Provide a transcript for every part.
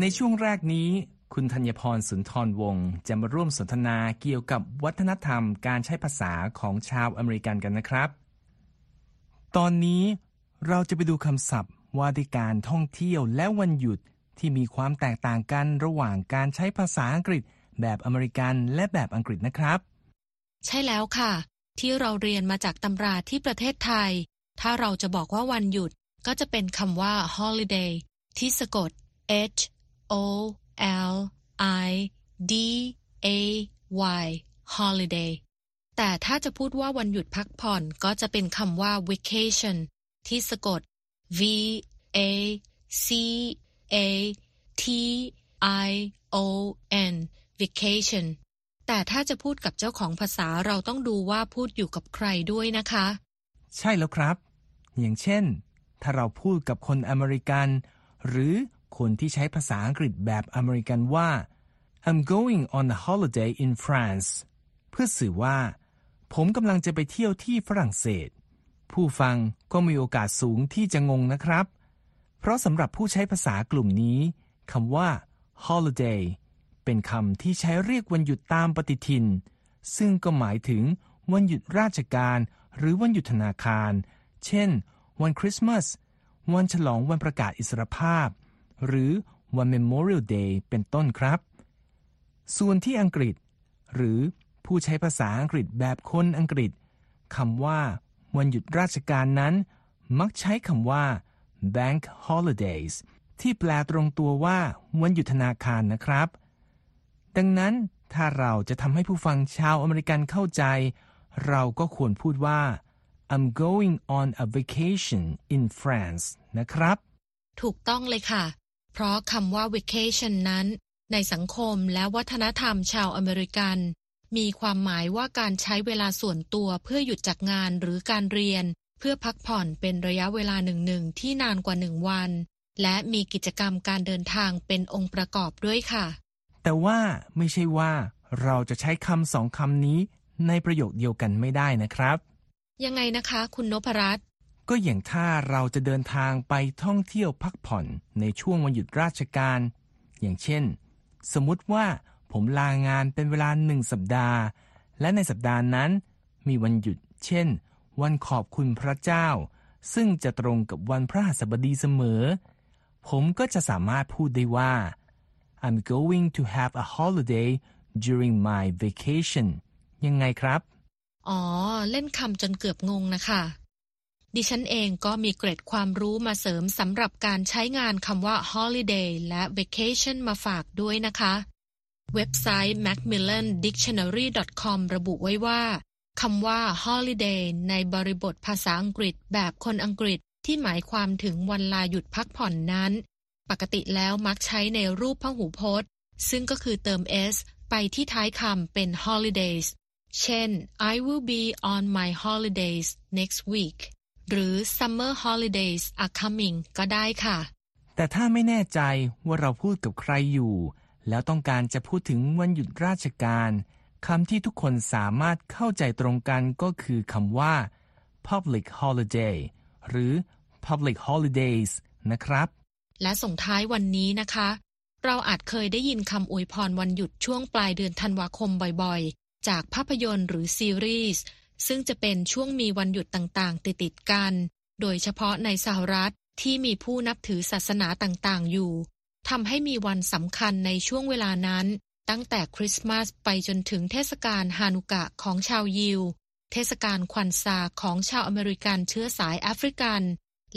ในช่วงแรกนี้ คุณธัญพรสุนทรวงศ์จะมาร่วมสนทนาเกี่ยวกับวัฒนธรรมการใช้ภาษาของชาวอเมริกันกันนะครับ ตอนนี้เราจะไปดูคำศัพท์ว่าด้วยการท่องเที่ยวและวันหยุดที่มีความแตกต่างกันระหว่างการใช้ภาษาอังกฤษ แบบอเมริกันและแบบอังกฤษนะครับ ใช่แล้วค่ะ ที่เราเรียนมาจากตำราที่ประเทศไทย ถ้าเราจะบอกว่าวันหยุดก็จะเป็นคำว่า holiday ที่สะกด h o l i d a y holiday แต่ถ้าจะพูดว่าวันหยุดพักผ่อนก็จะเป็นคำว่า vacation ที่สะกด v a c a t i o n vacation แต่ถ้าจะพูดกับเจ้าของภาษาเราต้องดูว่าพูดอยู่กับใครด้วยนะคะ ใช่แล้วครับ อย่างเช่น ถ้าเราพูดกับคนอเมริกัน หรือ คนที่ใช้ภาษาอังกฤษแบบอเมริกันว่า I'm going on a holiday in France เพื่อสื่อว่า ผมกำลังจะไปเที่ยวที่ฝรั่งเศส ผู้ฟังก็มีโอกาสสูงที่จะงงนะครับ เพราะสำหรับผู้ใช้ภาษากลุ่มนี้คำว่า holiday เป็นคำที่ใช้เรียกวันหยุดตามปฏิทิน ซึ่งก็หมายถึงวันหยุดราชการหรือวันหยุดธนาคาร เช่น วันคริสต์มาส วันฉลองวันประกาศอิสรภาพ หรือวัน Memorial Day เป็นต้นครับ ส่วนที่อังกฤษ หรือผู้ใช้ภาษาอังกฤษแบบคนอังกฤษคำว่า วันหยุดราชการนั้น มักใช้คำว่า bank holidays ที่แปลตรงตัวว่าวันหยุดธนาคารนะครับ ดังนั้นถ้าเราจะทำให้ผู้ฟังชาวอเมริกันเข้าใจ เราก็ควรพูดว่า I'm going on a vacation in France นะครับ ถูกต้องเลยค่ะ เพราะคำว่า vacation นั้น ในสังคมและวัฒนธรรมชาวอเมริกัน มีความหมายว่าการใช้เวลาส่วนตัวเพื่อหยุดจากงานหรือการเรียน เพื่อพักผ่อนเป็นระยะเวลาหนึ่งๆที่นานกว่าหนึ่งวัน และมีกิจกรรมการเดินทางเป็นองค์ประกอบด้วยค่ะ แต่ว่าไม่ใช่ว่าเราจะใช้คำสองคำนี้ในประโยคเดียวกันไม่ได้นะครับ ยังไงนะคะ คุณนพรัตน์ ก็อย่างถ้าเราจะเดินทางไปท่องเที่ยวพักผ่อนในช่วงวันหยุดราชการ อย่างเช่น สมมุติว่าผมลางานเป็นเวลาหนึ่งสัปดาห์ และในสัปดาห์นั้น มีวันหยุด เช่น วันขอบคุณพระเจ้า ซึ่งจะตรงกับวันพระหัสบดีเสมอ ผมก็จะสามารถพูดได้ว่า I'm going to have a holiday during my vacation ยังไงครับ อ๋อ เล่นคำจนเกือบงงนะคะ ดิฉันเองก็มีเกร็ดความรู้มาเสริมสำหรับการใช้งานคำว่า holiday และ vacation มาฝากด้วยนะคะ เว็บไซต์ macmillandictionary.com ระบุไว้ว่าคำว่า holiday ในบริบทภาษาอังกฤษแบบคนอังกฤษที่หมายความถึงวันลาหยุดพักผ่อนนั้น ปกติแล้วมักใช้ในรูปพหูพจน์ ซึ่งก็คือเติม s ไปที่ท้ายคำเป็น holidays เช่น I will be on my holidays next week หรือ summer holidays are coming ก็ได้ค่ะ แต่ถ้าไม่แน่ใจว่าเราพูดกับใครอยู่ แล้วต้องการจะพูดถึงวันหยุดราชการคำที่ทุกคนสามารถเข้าใจตรงกันก็คือคำว่า public holiday หรือ public holidays นะครับ และส่งท้ายวันนี้นะคะ เราอาจเคยได้ยินคำอวยพรวันหยุดช่วงปลายเดือนธันวาคมบ่อยๆ จากภาพยนตร์หรือซีรีส์ ซึ่งจะเป็นช่วงมีวันหยุดต่างๆ ติดๆกัน โดยเฉพาะในสหรัฐที่มีผู้นับถือศาสนาต่างๆ อยู่ทำให้มีวันสำคัญในช่วงเวลานั้น ตั้งแต่คริสต์มาสไปจนถึงเทศกาลฮานุกะของชาวยิว เทศกาลควันซาของชาวอเมริกันเชื้อสายแอฟริกัน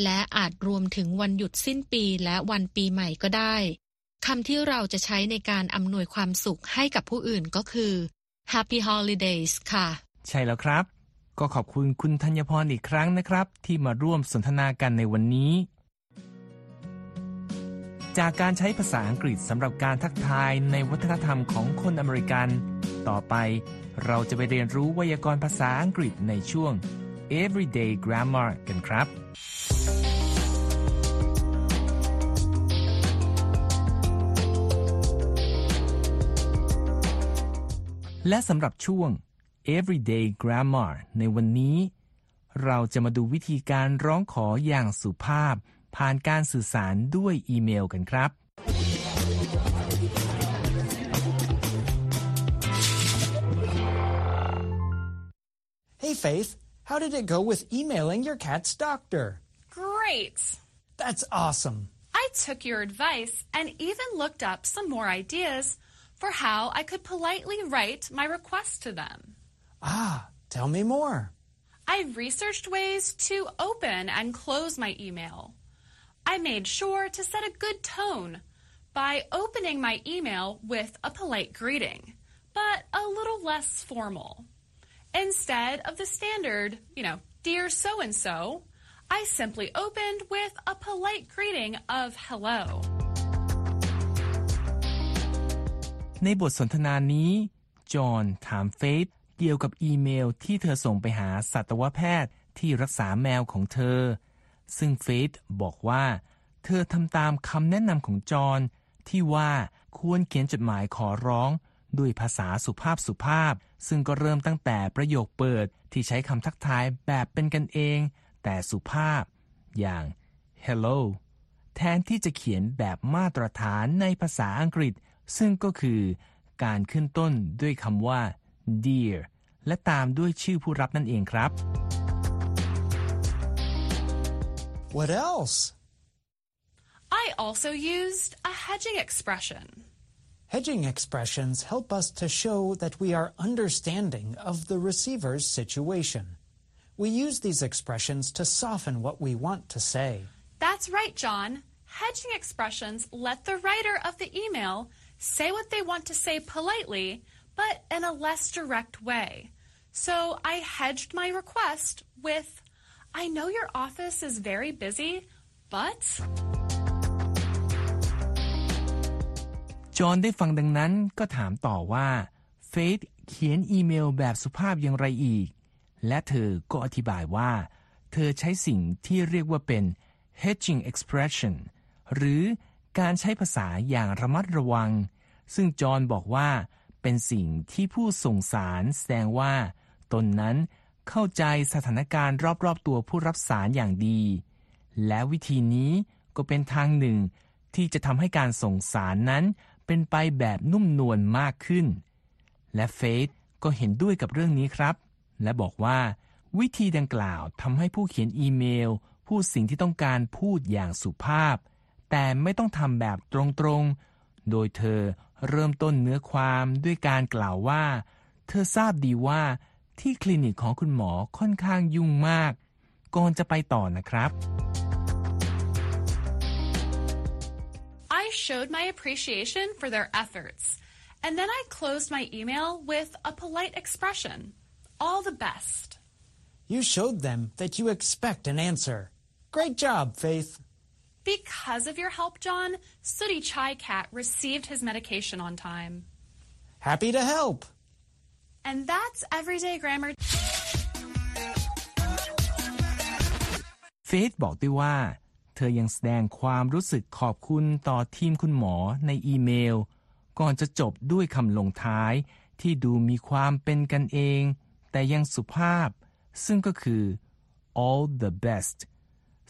และอาจรวมถึงวันหยุดสิ้นปีและวันปีใหม่ก็ได้คำที่เราจะใช้ในการอำนวยความสุขให้กับผู้อื่นก็คือ Happy Holidays ค่ะ ใช่แล้วครับ ก็ขอบคุณคุณธัญพรอีกครั้งนะครับ ที่มาร่วมสนทนากันในวันนี้ จากการใช้ภาษาอังกฤษสำหรับการทักทายในวัฒนธรรมของคนอเมริกัน ต่อไปเราจะไปเรียนรู้ไวยากรณ์ภาษาอังกฤษในช่วง Everyday Grammar กันครับ และสำหรับช่วง Everyday Grammar ในวันนี้ เราจะมาดูวิธีการร้องขออย่างสุภาพ ผ่านการสื่อสารด้วยอีเมลกันครับ Hey, Faith, how did it go with emailing your cat's doctor? Great! That's awesome. I took your advice and even looked up some more ideas for how I could politely write my request to them. Ah, tell me more. I researched ways to open and close my email. I made sure to set a good tone by opening my email with a polite greeting, but a little less formal. Instead of the standard, you know, dear so and so, I simply opened with a polite greeting of hello. ในบทสนทนานี้ จอห์นถามเฟธ เกี่ยวกับอีเมลที่เธอส่งไปหาสัตวแพทย์ที่รักษาแมวของเธอ ซึ่งเฟธบอกว่า เธอทำตามคำแนะนำของจอห์นที่ว่าควรเขียนจดหมายขอร้อง ด้วยภาษาสุภาพสุภาพ ซึ่งก็เริ่มตั้งแต่ประโยคเปิดที่ใช้คำทักทายแบบเป็นกันเอง แต่สุภาพ อย่าง hello แทนที่จะเขียนแบบมาตรฐานในภาษาอังกฤษ ซึ่งก็คือ การขึ้นต้นด้วยคำว่า dear และตามด้วยชื่อผู้รับนั่นเองครับ What else? I also used a hedging expression. Hedging expressions help us to show that we are understanding of the receiver's situation. We use these expressions to soften what we want to say. That's right, John. Hedging expressions let the writer of the email say what they want to say politely, but in a less direct way. So I hedged my request with, I know your office is very busy, but. จอห์นได้ฟังดังนั้นก็ถามต่อว่าเฟธเขียนอีเมลแบบสุภาพอย่างไรอีก และเธอก็อธิบายว่า เธอใช้สิ่งที่เรียกว่าเป็น hedging expression หรือการใช้ภาษาอย่างระมัดระวัง ซึ่งจอห์นบอกว่า เป็นสิ่งที่ผู้ส่งสารแสดงว่า ตนนั้นเข้าใจสถานการณ์รอบๆตัวผู้รับสารอย่างดี และวิธีนี้ก็เป็นทางหนึ่ง ที่จะทำให้การส่งสารนั้นเป็นไปแบบนุ่มนวลมากขึ้น และเฟธก็เห็นด้วยกับเรื่องนี้ครับ และบอกว่า วิธีดังกล่าวทำให้ผู้เขียนอีเมล พูดสิ่งที่ต้องการพูดอย่างสุภาพ แต่ไม่ต้องทำแบบตรงๆ โดยเธอ เริ่มต้นเนื้อความด้วยการกล่าวว่า เธอทราบดีว่าที่คลินิกของคุณหมอค่อนข้างยุ่งมาก ก่อนจะไปต่อนะครับ I showed my appreciation for their efforts, and then I closed my email with a polite expression. All the best. You showed them that you expect an answer. Great job, Faith. Because of your help, John, Sooty Chai Cat received his medication on time. Happy to help. And that's everyday grammar. เฟธบอกด้วยว่า เธอยังแสดงความรู้สึกขอบคุณต่อทีมคุณหมอในอีเมล ก่อนจะจบด้วยคำลงท้ายที่ดูมีความเป็นกันเอง แต่ยังสุภาพ ซึ่งก็คือ all the best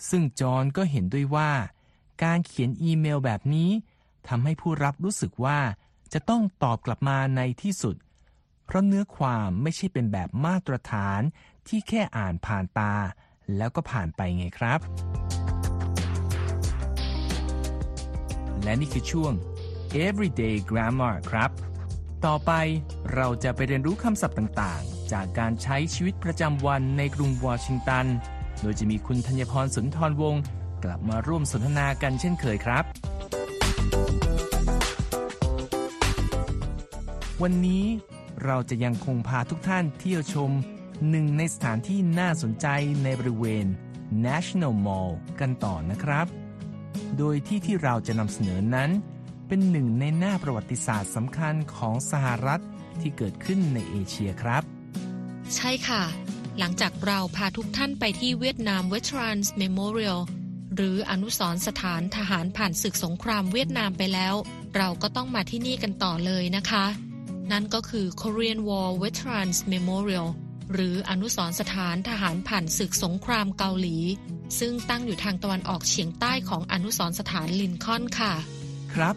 ซึ่งจอห์นก็เห็นด้วยว่า การเขียนอีเมลแบบนี้ทำให้ผู้รับรู้สึกว่าจะต้องตอบกลับมาในที่สุด เพราะเนื้อความไม่ใช่เป็นแบบมาตรฐานที่แค่อ่านผ่านตา แล้วก็ผ่านไปไงครับ และนี่คือช่วง everyday grammar ครับ ต่อไปเราจะไปเรียนรู้คำศัพท์ต่างๆ จากการใช้ชีวิตประจำวันในกรุงวอชิงตัน โดยจะมีคุณธัญพรสุนทรวงศ์กลับมาร่วมสนทนากันเช่นเคยครับ วันนี้เราจะยังคงพาทุกท่านเที่ยวชมหนึ่งในสถานที่น่าสนใจในบริเวณ National Mall กันต่อนะครับ โดยที่ที่เราจะนำเสนอนั้น เป็นหนึ่งในหน้าประวัติศาสตร์สำคัญของสหรัฐที่เกิดขึ้นในเอเชียครับ ใช่ค่ะ หลังจากเราพาทุกท่านไปที่เวียดนาม Veterans Memorial หรืออนุสรณ์สถานทหารผ่านศึกสงครามเวียดนามไปแล้ว เราก็ต้องมาที่นี่กันต่อเลยนะคะ นั่นก็คือ Korean War Veterans Memorial หรืออนุสรณ์สถานทหารผ่านศึกสงครามเกาหลี ซึ่งตั้งอยู่ทางตะวันออกเฉียงใต้ของอนุสรณ์สถานลินคอล์นค่ะ ครับ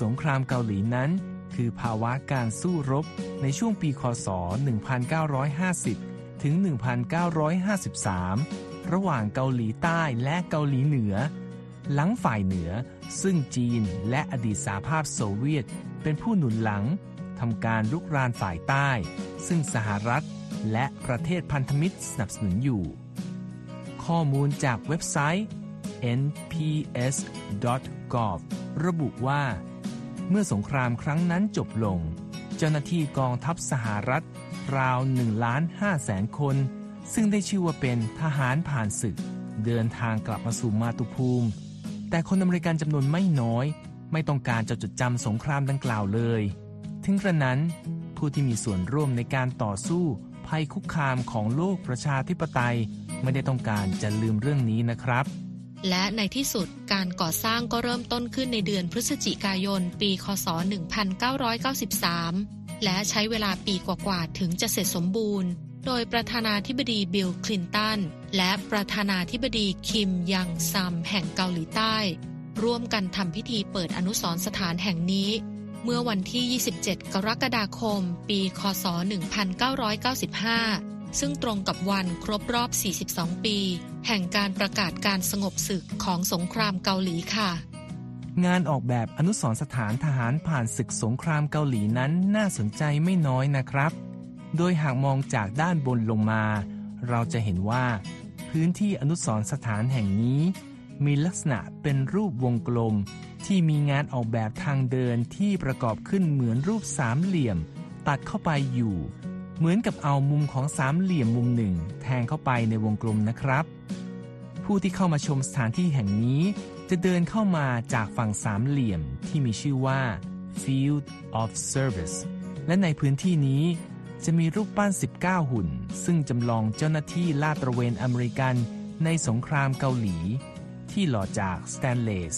สงครามเกาหลีนั้น คือภาวะการสู้รบในช่วงปีคศ 1950 ถึง 1953 ระหว่างเกาหลีใต้และเกาหลีเหนือ หลังฝ่ายเหนือ ซึ่งจีนและอดีตสหภาพโซเวียต เป็นผู้หนุนหลังทำการลุกรานฝ่ายใต้ ซึ่งสหรัฐและประเทศพันธมิตรสนับสนุนอยู่ ข้อมูลจากเว็บไซต์ nps.gov ระบุว่า เมื่อสงครามครั้งนั้นจบลง เจ้าหน้าที่กองทัพสหรัฐ ราว1ล้าน5แสนคน ซึ่งได้ชื่อว่าเป็นทหารผ่านศึก เดินทางกลับมาสู่มาตุภูมิ แต่คนอเมริกันจำนวนไม่น้อย ไม่ต้องการจะจดจำสงครามดังกล่าวเลย ถึงกระนั้น ผู้ที่มีส่วนร่วมในการต่อสู้ภัยคุกคามของโลกประชาธิปไตย ไม่ได้ต้องการจะลืมเรื่องนี้นะครับและในที่สุดการก่อสร้างก็เริ่มต้นขึ้นในเดือนพฤศจิกายน ปี คศ 1993 และใช้เวลาปีกว่าๆถึงจะเสร็จสมบูรณ์ โดยประธานาธิบดีบิลคลินตันและประธานาธิบดีคิมยังซัมแห่งเกาหลีใต้ ร่วมกันทำพิธีเปิดอนุสรณ์สถานแห่งนี้ เมื่อวันที่ 27 กรกฎาคม ปี คศ 1995 ซึ่งตรงกับวันครบรอบ 42 ปี แห่งการประกาศการสงบศึกของสงครามเกาหลีค่ะ งานออกแบบอนุสรสถานทหารผ่านศึกสงครามเกาหลีนั้นน่าสนใจไม่น้อยนะครับ โดยหากมองจากด้านบนลงมา เราจะเห็นว่า พื้นที่อนุสรสถานแห่งนี้ มีลักษณะเป็นรูปวงกลม ที่มีงานออกแบบทางเดินที่ประกอบขึ้นเหมือนรูปสามเหลี่ยม ตัดเข้าไปอยู่ เหมือนกับเอามุมของสามเหลี่ยมมุมหนึ่ง แทงเข้าไปในวงกลมนะครับ ผู้ที่เข้ามาชมสถานที่แห่งนี้ จะเดินเข้ามาจากฝั่งสามเหลี่ยมที่มีชื่อว่า Field of Service และในพื้นที่นี้จะมีรูปปั้น 19 หุ่น ซึ่งจำลองเจ้าหน้าที่ลาดตระเวนอเมริกันในสงครามเกาหลี ที่หล่อจากสแตนเลส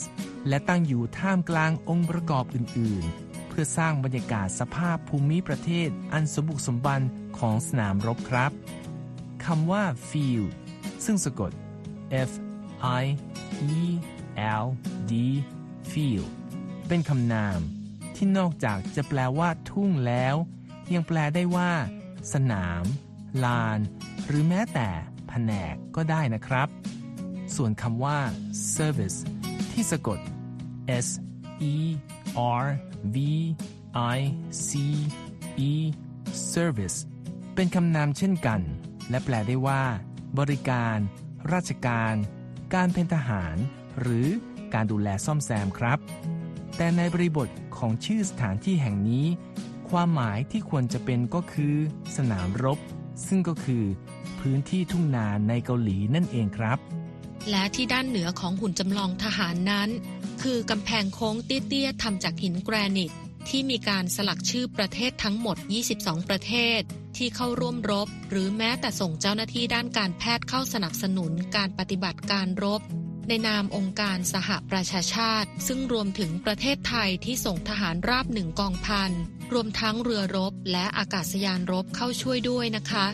และตั้งอยู่ท่ามกลางองค์ประกอบอื่น ๆ เพื่อสร้างบรรยากาศสภาพภูมิประเทศอันสมบุกสมบันของสนามรบครับคำว่า field ซึ่งสะกด F I E L D field เป็นคำนาม ที่นอกจากจะแปลว่าทุ่งแล้ว ยังแปลได้ว่า สนาม ลาน หรือแม้แต่แผนกก็ได้นะครับ ส่วนคำว่า service ที่สะกด S E R V I C E service เป็นคำนามเช่นกัน และแปลได้ว่า บริการ ราชการ การเป็นทหาร หรือการดูแลซ่อมแซมครับ แต่ในบริบทของชื่อสถานที่แห่งนี้ ความหมายที่ควรจะเป็นก็คือ สนามรบ ซึ่งก็คือ พื้นที่ทุ่งนาในเกาหลีนั่นเองครับ และที่ด้านเหนือของหุ่นจำลองทหารนั้น คือกำแพงโค้งเตี้ยๆทำจากหินแกรนิตที่มีการสลักชื่อประเทศทั้งหมด 22 ประเทศ ที่เข้าร่วมรบ หรือแม้แต่ส่งเจ้าหน้าที่ด้านการแพทย์เข้าสนับสนุนการปฏิบัติการรบ ในนามองค์การสหประชาชาติ ซึ่งรวมถึงประเทศไทยที่ส่งทหารราบหนึ่งกองพัน รวมทั้งเรือรบและอากาศยานรบเข้าช่วยด้วยนะคะ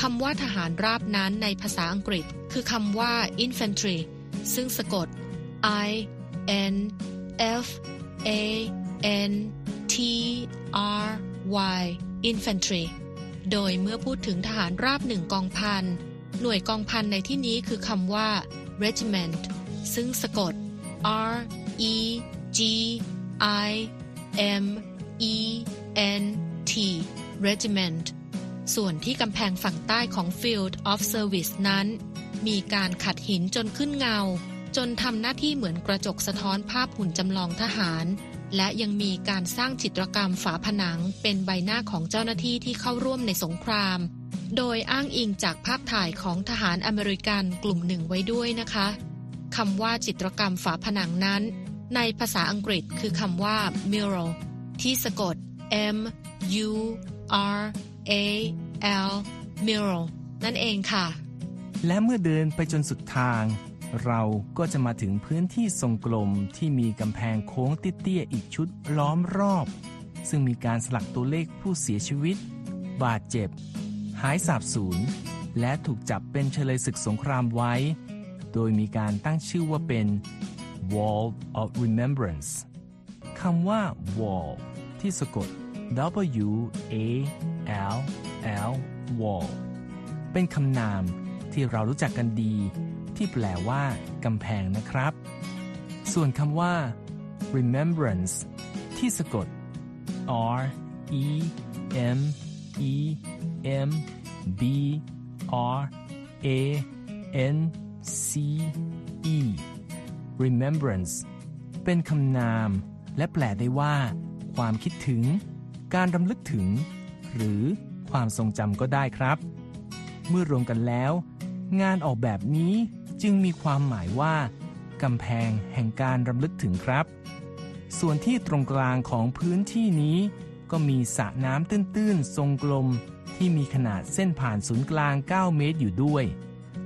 คำว่าทหารราบนั้นในภาษาอังกฤษ คือคำว่า infantry ซึ่งสะกด I N F A N T R Y infantry โดยเมื่อพูดถึงทหารราบหนึ่งกองพัน หน่วยกองพันในที่นี้คือคำว่า regiment ซึ่งสะกด R E G I M E N T regiment ส่วนที่กำแพงฝั่งใต้ของ Field of Service นั้น มีการขัดหินจนขึ้นเงา จนทำหน้าที่เหมือนกระจกสะท้อนภาพหุ่นจำลองทหาร และยังมีการสร้างจิตรกรรมฝาผนังเป็นใบหน้าของเจ้าหน้าที่ที่เข้าร่วมในสงคราม โดยอ้างอิงจากภาพถ่ายของทหารอเมริกันกลุ่มหนึ่งไว้ด้วยนะคะคำว่าจิตรกรรมฝาผนังนั้น ในภาษาอังกฤษคือคำว่า mural ที่สะกด M U R A L mural นั่นเองค่ะ และเมื่อเดินไปจนสุดทาง เราก็จะมาถึงพื้นที่ทรงกลมที่มีกำแพงโค้งเตี้ยๆอีกชุดล้อมรอบ ซึ่งมีการสลักตัวเลขผู้เสียชีวิต บาดเจ็บ หายสาบสูญและถูกจับเป็นเฉลยศึกสงครามไว้ โดยมีการตั้งชื่อว่าเป็น Wall of Remembrance คำว่า wall ที่สะกด W A L L wall เป็นคำนามที่เรารู้จักกันดี ที่แปลว่ากำแพงนะครับ ส่วนคำว่า remembrance ที่สะกด R E M E M B R A N C E remembrance เป็นคำนามและแปลได้ว่า ความคิดถึง การรำลึกถึง หรือความทรงจำก็ได้ครับ เมื่อรวมกันแล้ว งานออกแบบนี้จึงมีความหมายว่ากำแพงแห่งการรำลึกถึงครับ ส่วนที่ตรงกลางของพื้นที่นี้ ก็มีสระน้ำตื้นๆ ทรงกลม ที่มีขนาดเส้นผ่านศูนย์กลาง 9 เมตรอยู่ด้วย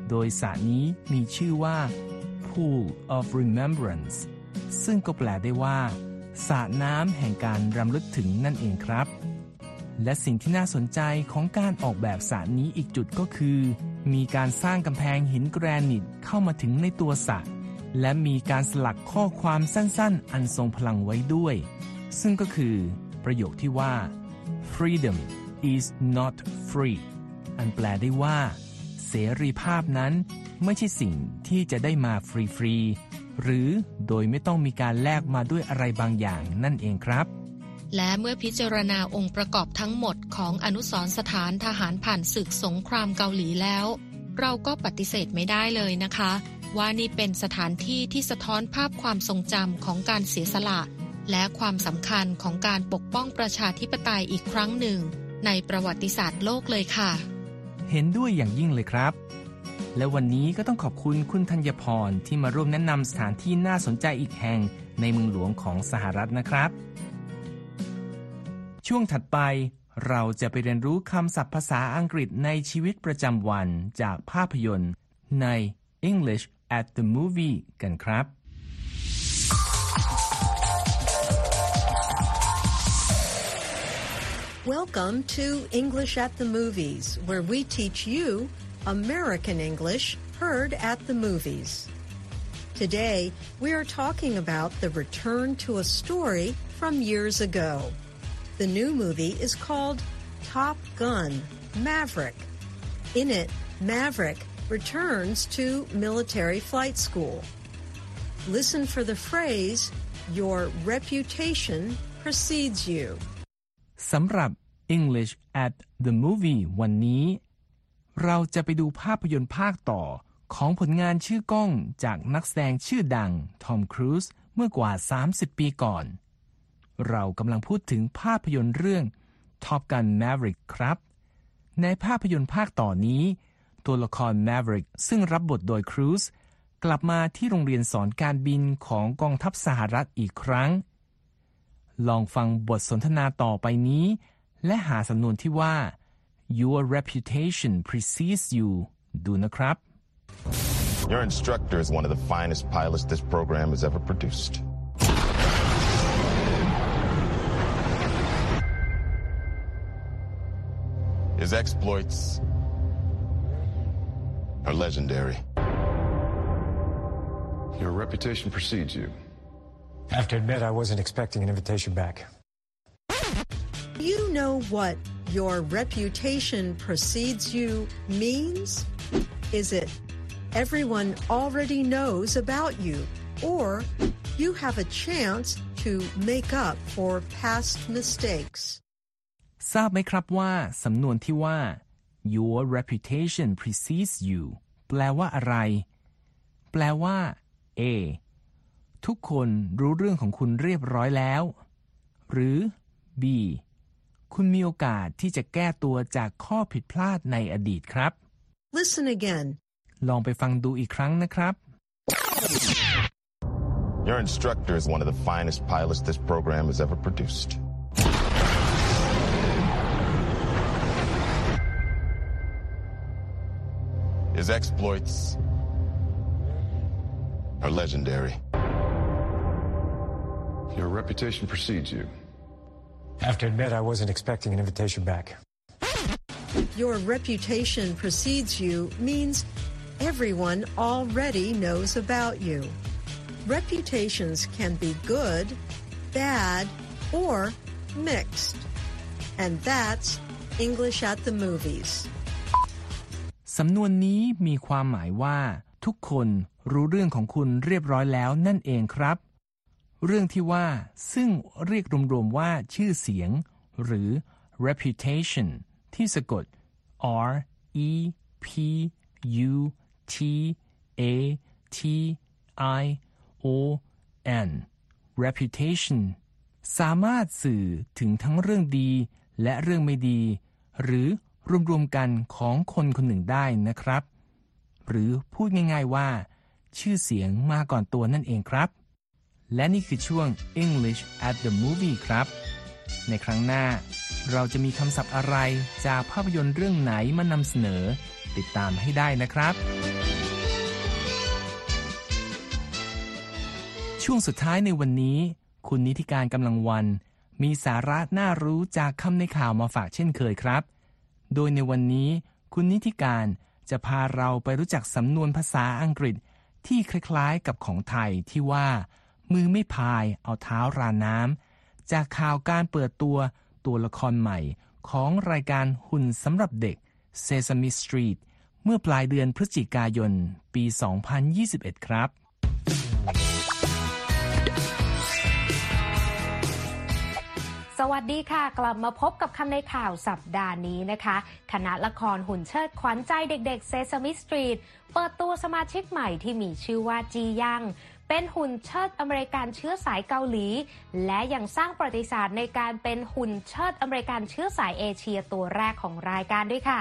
โดยสระนี้มีชื่อว่า Pool of Remembrance ซึ่งก็แปลได้ว่าสระน้ำแห่งการรำลึกถึงนั่นเองครับ และสิ่งที่น่าสนใจของการออกแบบสระนี้อีกจุดก็คือ มีการสร้างกำแพงหินแกรนิตเข้ามาถึงในตัวสระและมีการสลักข้อความสั้นๆ อันทรงพลังไว้ด้วย ซึ่งก็คือ ประโยคที่ว่า freedom is not free อันแปลได้ว่า เสรีภาพนั้นไม่ใช่สิ่งที่จะได้มาฟรีๆ หรือโดยไม่ต้องมีการแลกมาด้วยอะไรบางอย่างนั่นเองครับ และเมื่อพิจารณาองค์ประกอบทั้งหมดของอนุสรณ์สถานทหารผ่านศึกสงครามเกาหลีแล้ว เราก็ปฏิเสธไม่ได้เลยนะคะ ว่านี่เป็นสถานที่ที่สะท้อนภาพความทรงจำของการเสียสละ และความสำคัญของการปกป้องประชาธิปไตยอีกครั้งหนึ่ง ในประวัติศาสตร์โลกเลยค่ะ เห็นด้วยอย่างยิ่งเลยครับ และวันนี้ก็ต้องขอบคุณคุณธัญพรที่มาร่วมแนะนำสถานที่น่าสนใจอีกแห่งในเมืองหลวงของสหรัฐนะครับ ช่วงถัดไปเราจะไปเรียนรู้คำศัพท์ภาษาอังกฤษในชีวิตประจำวันจากภาพยนตร์ใน English at the Movie กันครับ Welcome to English at the Movies, where we teach you American English heard at the movies. Today, we are talking about the return to a story from years ago. The new movie is called Top Gun Maverick. In it, Maverick returns to military flight school. Listen for the phrase, Your reputation precedes you. สำหรับ English at the Movie วันนี้ เราจะไปดูภาพยนตร์ภาคต่อของผลงานชื่อกล้องจากนักแสดงชื่อดัง ทอมครูซเมื่อกว่า 30 ปีก่อน เรากำลังพูดถึงภาพยนตร์เรื่อง Top Gun Maverick ครับ ในภาพยนตร์ภาคต่อนนี้ ตัวละคร Maverick ซึ่งรับบทโดยครูซกลับมาที่โรงเรียนสอนการบินของกองทัพสหรัฐอีกครั้ง ลองฟังบทสนทนาต่อไปนี้ และหาสำนวนที่ว่า your reputation precedes you ดูนะครับ Your instructor is one of the finest pilots this program has ever produced. His exploits are legendary. Your reputation precedes you. I have to admit, I wasn't expecting an invitation back. You know what your reputation precedes you means? Is it everyone already knows about you, or you have a chance to make up for past mistakes? ทราบไหมครับว่าสำนวนที่ว่า your reputation precedes you แปลว่าอะไร แปลว่า A ทุกคนรู้เรื่องของคุณเรียบร้อยแล้ว หรือ B คุณมีโอกาสที่จะแก้ตัวจากข้อผิดพลาดในอดีตครับ Listen again. ลองไปฟังดูอีกครั้งนะครับ Your instructor is one of the finest pilots this program has ever produced. His exploits are legendary. Your reputation precedes you. I have to admit, I wasn't expecting an invitation back. Your reputation precedes you means everyone already knows about you. Reputations can be good, bad, or mixed. And that's English at the movies. สำนวนนี้มีความหมายว่า ทุกคนรู้เรื่องของคุณเรียบร้อยแล้วนั่นเองครับ เรื่องที่ว่าซึ่งเรียกรวมๆว่าชื่อเสียง หรือ reputation ที่สะกด R E P U T A T I O N reputation สามารถสื่อถึงทั้งเรื่องดีและเรื่องไม่ดี หรือรวมๆกันของคนคนหนึ่งได้นะครับ หรือพูดง่ายๆว่า ชื่อเสียงมาก่อนตัวนั่นเองครับ และนี่คือช่วง English at the movie ครับ ในครั้งหน้า เราจะมีคำศัพท์อะไรจากภาพยนตร์เรื่องไหนมานำเสนอ ติดตามให้ได้นะครับ ช่วงสุดท้ายในวันนี้ คุณนิติการกำลังวัน มีสาระน่ารู้จากคำในข่าวมาฝากเช่นเคยครับ โดยในวันนี้ คุณนิติการจะพาเราไปรู้จักสำนวนภาษาอังกฤษที่คล้ายๆ กับของไทยที่ว่า มือไม่พายเอาเท้าราน้ำจากข่าวการเปิดตัวตัวละครใหม่ของรายการหุ่นสำหรับเด็ก Sesame Street เมื่อปลายเดือนพฤศจิกายน ปี 2021 ครับ สวัสดีค่ะ กลับมาพบกับคำในข่าวสัปดาห์นี้นะคะ คณะละครหุ่นเชิดขวัญใจเด็กๆ Sesame Street เปิดตัวสมาชิกใหม่ที่มีชื่อว่าจียัง เป็นหุ่นเชิดอเมริกันเชื้อสายเกาหลี และยังสร้างประวัติศาสตร์ในการเป็นหุ่นเชิดอเมริกันเชื้อสายเอเชียตัวแรกของรายการด้วยค่ะ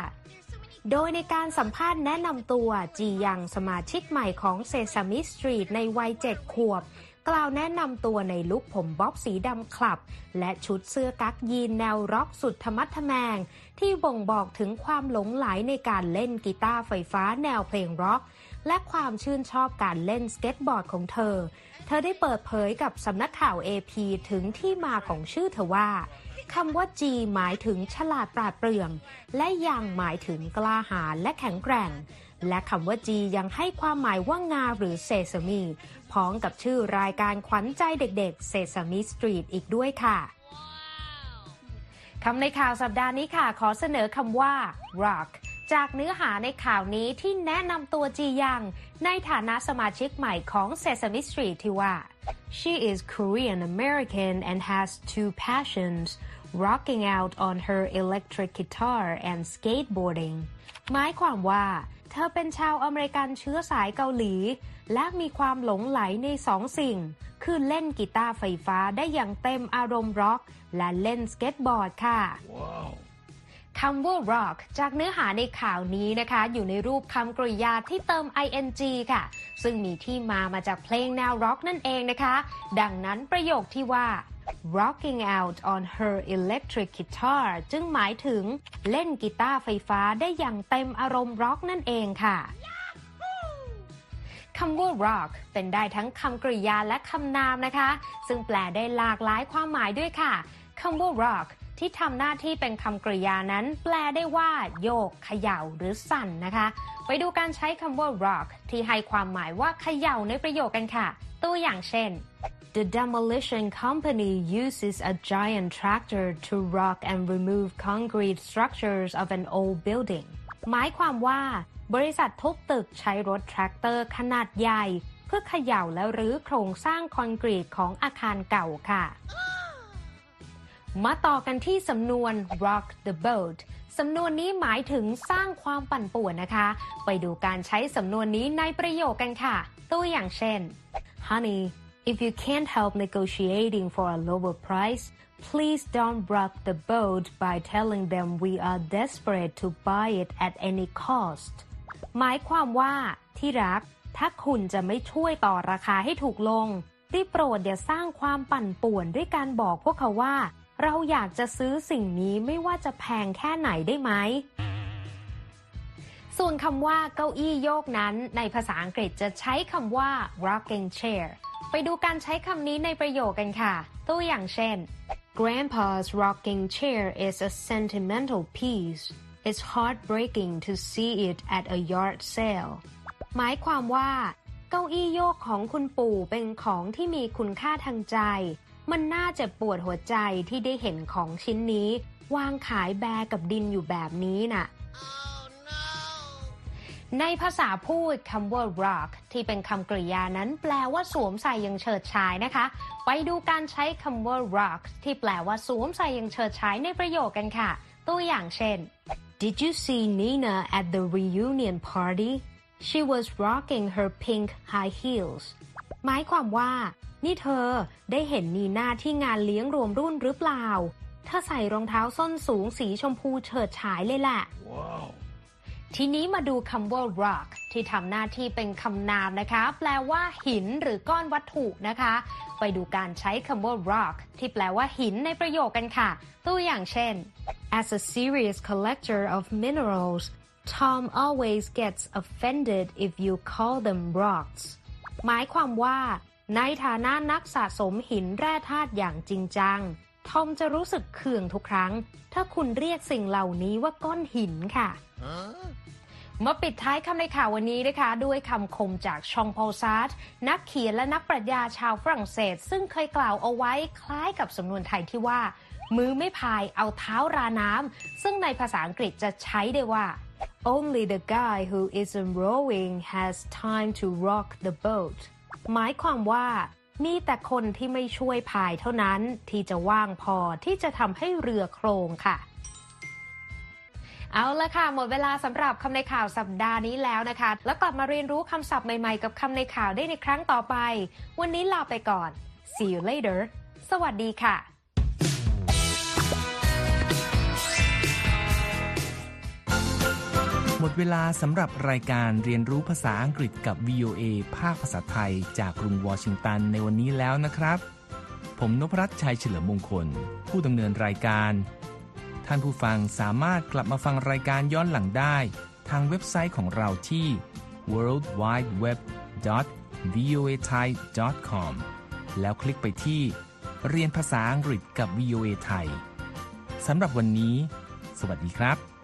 โดยในการสัมภาษณ์แนะนำตัวจียังสมาชิกใหม่ของ Sesame Street ในวัย7ขวบ กล่าวแนะนำตัวในลุคผมบ๊อบสีดำขลับ และชุดเสื้อกั๊กยีนแนวร็อกสุดทะมัดทะแมง ที่บ่งบอกถึงความหลงไหลในการเล่นกีตาร์ไฟฟ้าแนวเพลงร็อก และความชื่นชอบการเล่นสเก็ตบอร์ดของเธอ เธอได้เปิดเผยกับสำนักข่าว AP ถึงที่มาของชื่อเธอว่าคำว่า G หมายถึงฉลาดปราดเปรื่อง และยังหมายถึงกล้าหาญและแข็งแกร่ง และคำว่า G ยังให้ความหมายว่างาหรือเซซามีพ้องกับชื่อรายการขวัญใจเด็กๆ Sesame Street อีกด้วยค่ะ คำในข่าวสัปดาห์นี้ค่ะ ขอเสนอคำว่า rock จากเนื้อหาในข่าวนี้ที่แนะนำตัวจียังในฐานะสมาชิกใหม่ของ Sesame Street ที่ว่า she is Korean American and has two passions rocking out on her electric guitar and skateboarding หมายความว่า เธอเป็นชาวอเมริกันเชื้อสายเกาหลี และมีความหลงไหลในสองสิ่ง คือเล่นกีตาร์ไฟฟ้าได้อย่างเต็มอารมณ์ร็อก และเล่นสเก็ตบอร์ดค่ะ คำว่า rock จากเนื้อหาในข่าวนี้นะคะ อยู่ในรูปคำกริยาที่เติม ing ค่ะ ซึ่งมีที่มามาจากเพลงแนวร็อกนั่นเองนะคะ ดังนั้นประโยคที่ว่า rocking out on her electric guitar จึงหมายถึงเล่นกีตาร์ไฟฟ้าได้อย่างเต็มอารมณ์ร็อกนั่นเองค่ะคำว่า rock เป็นได้ทั้งคำกริยาและคำนามนะคะ ซึ่งแปลได้หลากหลายความหมายด้วยค่ะคำว่า rock ที่ทำหน้าที่เป็นคำกริยานั้น แปลได้ว่า โยกเขย่าหรือสั่นนะคะ ไปดูการใช้คำว่า rock ที่ให้ความหมายว่าเขย่าในประโยคกันค่ะ ตัวอย่างเช่น The demolition company uses a giant tractor to rock and remove concrete structures of an old building หมายความว่า บริษัททุบตึกใช้รถแทรกเตอร์ขนาดใหญ่ เพื่อเขย่าและรื้อโครงสร้างคอนกรีตของอาคารเก่าค่ะ มาต่อกันที่สำนวน rock the boat สำนวนนี้หมายถึงสร้างความปั่นป่วนนะคะ ไปดูการใช้สำนวนนี้ในประโยคกันค่ะ ตัวอย่างเช่น Honey If you can't help negotiating for a lower price please don't rock the boat by telling them we are desperate to buy it at any cost หมายความว่าที่รัก ถ้าคุณจะไม่ช่วยต่อราคาให้ถูกลงได้โปรดอย่าสร้างความปั่นป่วนด้วยการบอกพวกเขาว่า เราอยากจะซื้อสิ่งนี้ไม่ว่าจะแพงแค่ไหนได้ไหม ส่วนคำว่าเก้าอี้โยกนั้น ในภาษาอังกฤษจะใช้คำว่า rocking chair ไปดูการใช้คำนี้ในประโยคกันค่ะ ตัวอย่างเช่น Grandpa's rocking chair is a sentimental piece. It's heartbreaking to see it at a yard sale. หมายความว่า เก้าอี้โยกของคุณปู่เป็นของที่มีคุณค่าทางใจ มันน่าเจ็บปวดหัวใจที่ได้เห็นของชิ้นนี้ วางขายแบกับดินอยู่แบบนี้น่ะในภาษาพูดคำว่า rock ที่เป็นคำกริยานั้นแปลว่าสวมใส่ย่างเฉิดฉายนะคะ ไปดูการใช้คำว่า rock ที่แปลว่าสวมใส่ย่างเฉิดฉายในประโยคกันค่ะ ตัวอย่างเช่น Did you see Nina at the reunion party? She was rocking her pink high heels. หมายความว่า นี่เธอได้เห็นนีน่าที่งานเลี้ยงรวมรุ่นหรือเปล่า เธอใส่รองเท้าส้นสูงสีชมพูเฉิดฉายเลยแหละ wow. ทีนี้มาดูคำว่า rock ที่ทำหน้าที่เป็นคำนามนะคะ แปลว่าหินหรือก้อนวัตถุนะคะ ไปดูการใช้คำว่า rock ที่แปลว่าหินในประโยคกันค่ะ ตัวอย่างเช่น as a serious collector of minerals Tom always gets offended if you call them rocks หมายความว่า ในฐานะนักสะสมหินแร่ธาตุอย่างจริงจัง ทอมจะรู้สึกเคืองทุกครั้ง ถ้าคุณเรียกสิ่งเหล่านี้ว่าก้อนหินค่ะมาปิดท้ายคำในข่าววันนี้นะคะ ด้วยคำคมจากชองพอลซาร์ตนักเขียนและนักปรัชญาชาวฝรั่งเศส ซึ่งเคยกล่าวเอาไว้คล้ายกับสำนวนไทยที่ว่า มือไม่พายเอาเท้าราน้ำซึ่งในภาษาอังกฤษจะใช้ได้ว่า only the guy who isn't rowing has time to rock the boat หมายความว่ามีแต่คนที่ไม่ช่วยพายเท่านั้นที่จะว่างพอที่จะทำให้เรือโครงค่ะ เอาละค่ะ หมดเวลาสำหรับคำในข่าวสัปดาห์นี้แล้วนะคะ แล้วกลับมาเรียนรู้คำศัพท์ใหม่ๆ กับคำในข่าวได้ในครั้งต่อไป วันนี้ลาไปก่อน see you later สวัสดีค่ะ หมดเวลาสำหรับรายการเรียนรู้ภาษาอังกฤษกับ VOA ภาคภาษาไทย จากกรุงวอชิงตันในวันนี้แล้วนะครับ ผมนพรัตชัยเฉลิมมงคล ผู้ดำเนินรายการ ท่านผู้ฟังสามารถกลับมาฟังรายการย้อนหลังได้ ทางเว็บไซต์ของเราที่ world wide web voa thai com แล้วคลิกไปที่เรียนภาษาอังกฤษกับ VOA ไทยสำหรับวันนี้ สวัสดีครับ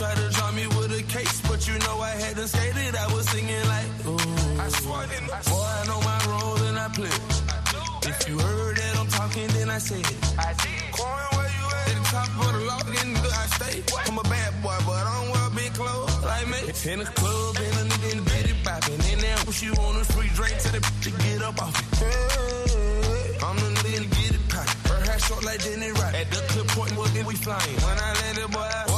Try to draw me with a case, but you know I hadn't stated. I was singing like, ooh. I swear, I boy, I know my role and I play. I if you heard that I'm talking, then I said it. I did. Corn, where you at? At the top of the log, getting good I stay. What? I'm a bad boy, but I don't wear big clothes like me. In the club, and a nigga in the bed, popping. And now, what you want a sweet drink, tell the bitch to get up off it. Hey, I'm the nigga to get it popped. Her hair short like Jenny Rock. At the clip point, we flying. When I landed, boy, I